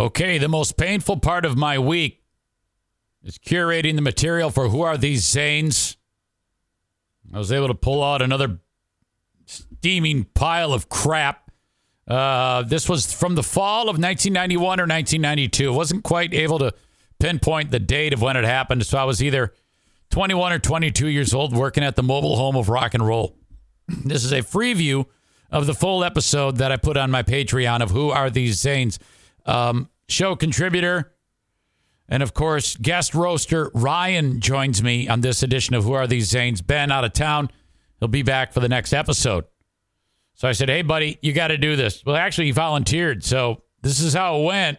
Okay, the most painful part of my week is curating the material for Who Are These Zanes? I was able to pull out another steaming pile of crap. Uh, this was from the fall of 1991 or 1992. I wasn't quite able to pinpoint the date of when it happened, so I was either 21 or 22 years old working at the mobile home of rock and roll. This is a free view of the full episode that I put on my Patreon of Who Are These Zanes? Um, show contributor and of course guest roaster Ryan joins me on this edition of Who Are These Zanes? Ben out of town. He'll be back for the next episode. So I said, "Hey, buddy, you got to do this." Well, actually, he volunteered, so this is how it went.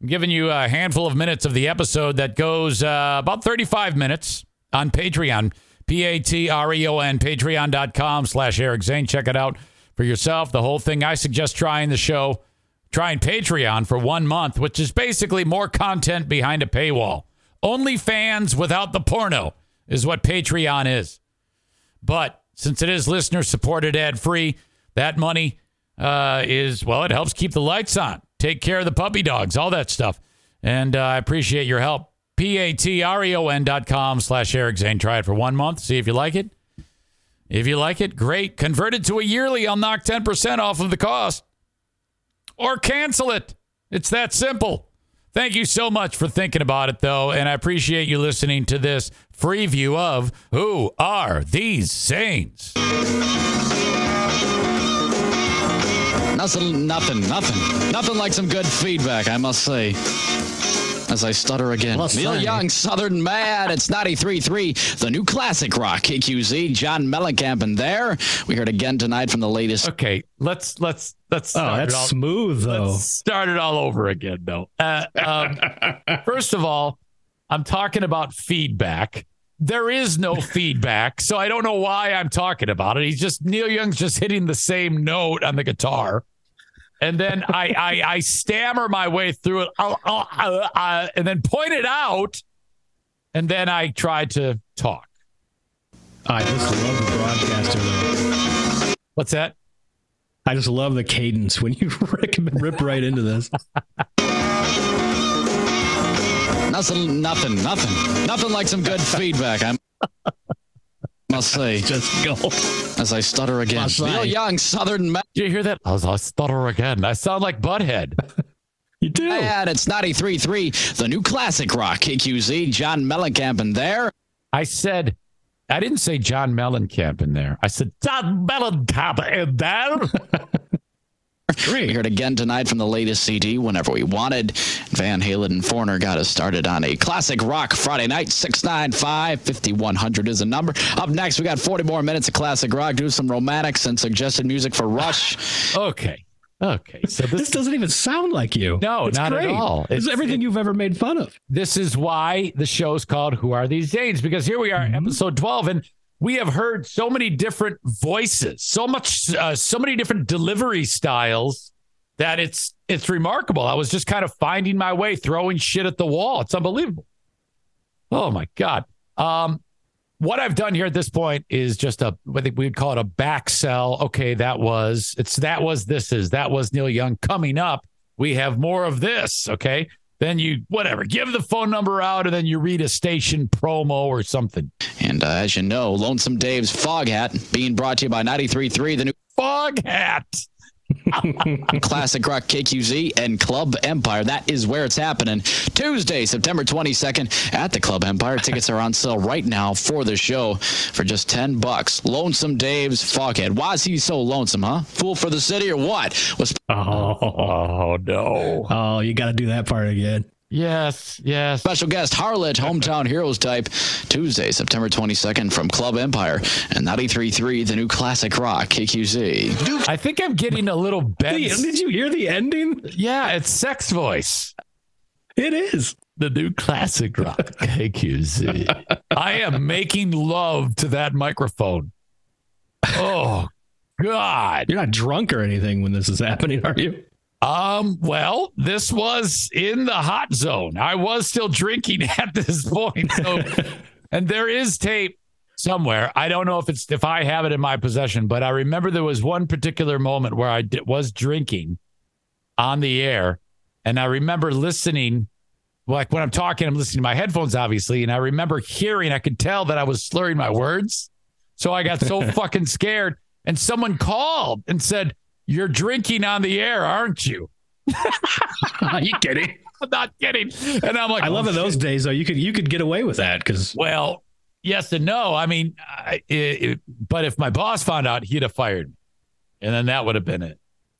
I'm giving you a handful of minutes of the episode that goes uh, about 35 minutes on Patreon. P-A-T-R-E-O-N, patreon.com slash Eric Zane. Check it out for yourself. The whole thing. I suggest trying the show trying Patreon for one month, which is basically more content behind a paywall. Only fans without the porno is what Patreon is. But since it is listener supported ad free, that money uh, is, well, it helps keep the lights on, take care of the puppy dogs, all that stuff. And uh, I appreciate your help. P A T R E O N dot com slash Eric Zane. Try it for one month. See if you like it. If you like it, great. Convert it to a yearly. I'll knock 10% off of the cost or cancel it. It's that simple. Thank you so much for thinking about it, though, and I appreciate you listening to this free view of Who Are These Zanes? Nothing, nothing, nothing. Nothing like some good feedback, I must say. As I stutter again. Well, Neil sorry. Young, Southern Man. It's 93.3, the new classic rock, KQZ. John Mellencamp in there. We heard again tonight from the latest. Okay, let's let's let's Oh, that's it all, smooth though. let's start it all over again, though. Uh, um, first of all, I'm talking about feedback. There is no feedback, so I don't know why I'm talking about it. He's just Neil Young's just hitting the same note on the guitar. And then I, I, I stammer my way through it, uh, uh, uh, uh, and then point it out, and then I try to talk. I just love the broadcaster though. What's that? I just love the cadence when you rip, rip right into this. Nothing, nothing, nothing. Nothing like some good feedback, I must say. Just go. As I stutter again. Must Neil say. Young, Southern Man. Did you hear that? I was I stutter again. I sound like Butthead. You do. And it's 93.3, the new classic rock, KQZ. John Mellencamp in there. I said, I didn't say John Mellencamp in there. I said John Mellencamp in there. We heard again tonight from the latest CD, Whenever We Wanted. Van Halen and Foreigner got us started on a classic rock Friday night. 695 5100 is the number. Up next, we got 40 more minutes of classic rock. Do some romantics and suggested music for Rush. okay. Okay. So This this doesn't even sound like you. No, it's not at all. It's, It's- everything it- you've ever made fun of. this is why the show's called Who Are These Zanes? Because here we are, mm-hmm. episode 12, and we have heard so many different voices, so much, uh, so many different delivery styles that it's it's remarkable. I was just kind of finding my way, throwing shit at the wall. It's unbelievable. Oh my god. Um, what I've done here at this point is just a I think we'd call it a back sell. Okay, that was it's that was this is that was Neil Young coming up. We have more of this. Okay. Then you whatever give the phone number out and then you read a station promo or something. And uh, as you know, Lonesome Dave's Foghat being brought to you by 93.3, the new Foghat. classic rock KQZ and Club Empire. That is where it's happening. Tuesday, September 22nd at the Club Empire. Tickets are on sale right now for the show for just 10 bucks. Lonesome Dave's Foghat. Why is he so lonesome, huh? Fool for the city or what? Was Oh, Oh no. oh, you got to do that part again. Yes, yes. Special guest Harlot, hometown heroes type, Tuesday, September 22nd from Club Empire and 93.3, the new classic rock, KQZ. I think I'm getting a little Ben. Did you hear the ending? Yeah, it's sex voice. It is. The new classic rock, KQZ. I am making love to that microphone. Oh, God. You're not drunk or anything when this is happening, are you? Um, well, this was in the hot zone. I was still drinking at this point. So, and there is tape somewhere. I don't know if it's if I have it in my possession, but I remember there was one particular moment where I did, was drinking on the air, and I remember listening. Like when I'm talking, I'm listening to my headphones, obviously, and I remember hearing. I could tell that I was slurring my words, so I got so fucking scared. And someone called and said, you're drinking on the air, aren't you? Are you kidding? I'm not kidding. And I'm like, I love oh, in those shit. days though. You could you could get away with that because Well, yes and no. I mean, I, it, it- but if my boss found out, he'd have fired me, and then that would have been it.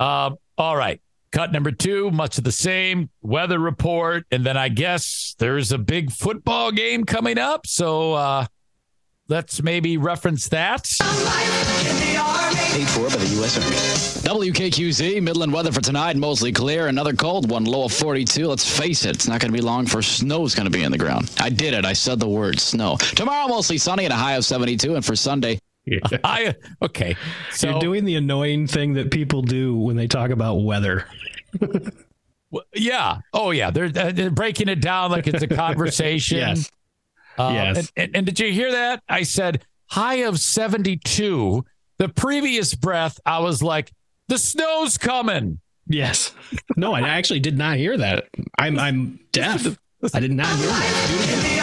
Uh, all right. Cut number two, much of the same weather report. And then I guess there's a big football game coming up. So uh, let's maybe reference that. Paid for by the U.S. Army. WKQZ, Midland weather for tonight, mostly clear. Another cold one, low of 42. Let's face it, it's not going to be long for snow's going to be in the ground. I did it. I said the word snow. Tomorrow, mostly sunny and a high of 72. And for Sunday, I okay. So you're doing the annoying thing that people do when they talk about weather. w- yeah. Oh yeah. They're, they're breaking it down like it's a conversation. Yes. Uh, Yes. And, and, and did you hear that? I said high of 72. The previous breath, I was like, the snow's coming. Yes. No, I actually did not hear that. I'm I'm deaf. I did not hear that.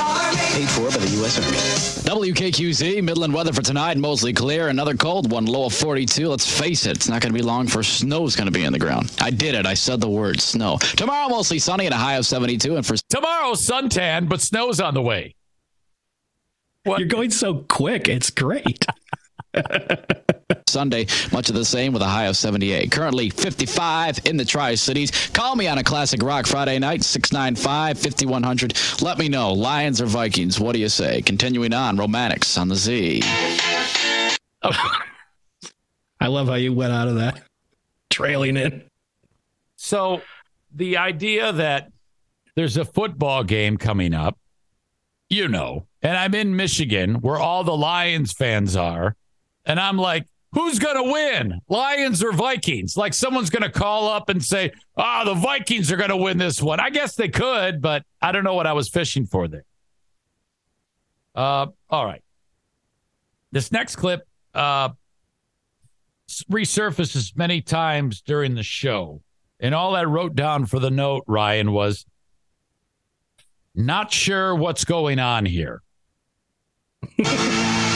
Paid for by the U.S. Army. WKQZ, Midland weather for tonight, mostly clear. Another cold one, low of 42. Let's face it, it's not going to be long for snow's going to be in the ground. I did it. I said the word snow. Tomorrow, mostly sunny and a high of 72. And for Tomorrow, suntan, but snow's on the way. What? You're going so quick. It's great. Sunday, much of the same with a high of 78. Currently 55 in the Tri Cities. Call me on a classic rock Friday night, 695 5100. Let me know, Lions or Vikings. What do you say? Continuing on, Romantics on the Z. I love how you went out of that, trailing it. So the idea that there's a football game coming up, you know, and I'm in Michigan where all the Lions fans are, and I'm like, who's going to win, Lions or Vikings? Like someone's going to call up and say, ah, the Vikings are going to win this one. I guess they could, but I don't know what I was fishing for there. Uh, all right. This next clip uh, resurfaces many times during the show. And all I wrote down for the note, Ryan, was not sure what's going on here.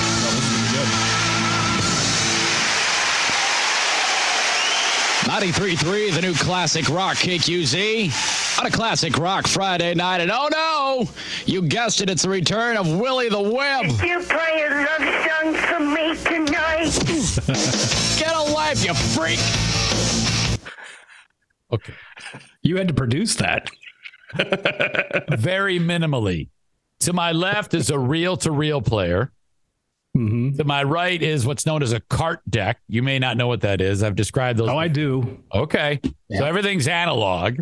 93.3, the new classic rock KQZ. On a classic rock Friday night. And oh no, you guessed it, it's the return of Willie the Wimp. You play a love song for me tonight. Get a life, you freak. Okay. You had to produce that. Very minimally. To my left is a reel to reel player. Hmm To my right is what's known as a cart deck. You may not know what that is. I've described those. Oh, I do. Okay. So everything's analog.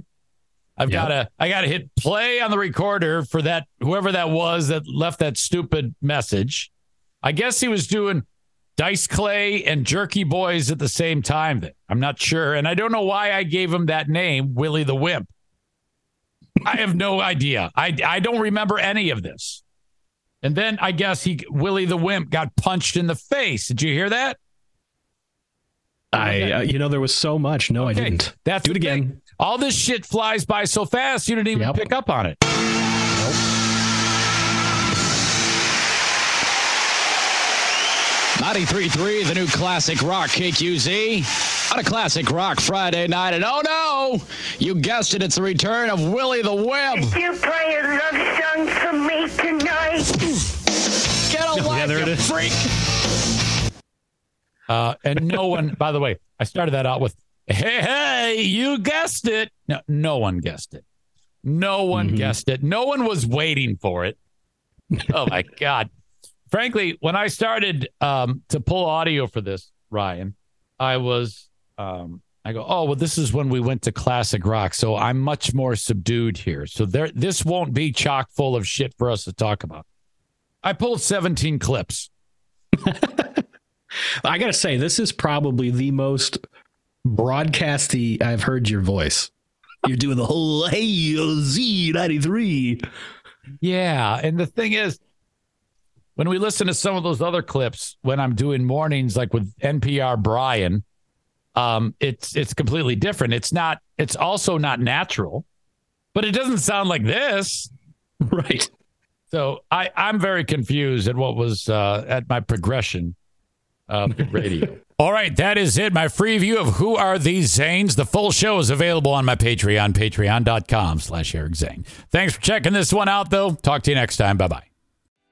I've Yep. got to I got to hit play on the recorder for that whoever that was that left that stupid message. I guess he was doing Dice Clay and Jerky Boys at the same time. Then I'm not sure, and I don't know why I gave him that name, Willie the Wimp. I have no idea. I I don't remember any of this. And then I guess he Willie the Wimp got punched in the face. Did you hear that? I, uh, you know, there was so much. No, I didn't. That's do it the thing. again. All this shit flies by so fast you didn't even Yep. pick up on it. 93.3, the new classic rock KQZ. On a classic rock Friday night. And oh no, you guessed it, it's the return of Willie the Wimp. You play a love song for me tonight. Get a life, there it you is. freak. Uh, and no one, by the way, I started that out with, hey, hey, you guessed it. No, no one guessed it. No one guessed it. No one was waiting for it. Oh my God. Frankly, when I started um, to pull audio for this, Ryan, I was, um, I go, oh, well, this is when we went to classic rock. So I'm much more subdued here. So there, this won't be chock full of shit for us to talk about. I pulled 17 clips. I gotta say, this is probably the most broadcasty I've heard your voice. You're doing the whole hey Z ninety three. Yeah. And the thing is, when we listen to some of those other clips, when I'm doing mornings, like with NPR Brian, um, it's it's completely different. It's not. It's also not natural, but it doesn't sound like this. Right. So I I'm very confused at what was uh, at my progression of radio. All right, that is it. My free view of Who Are These Zanes? The full show is available on my Patreon, patreon.com slash Eric Zane. Thanks for checking this one out, though. Talk to you next time. Bye-bye.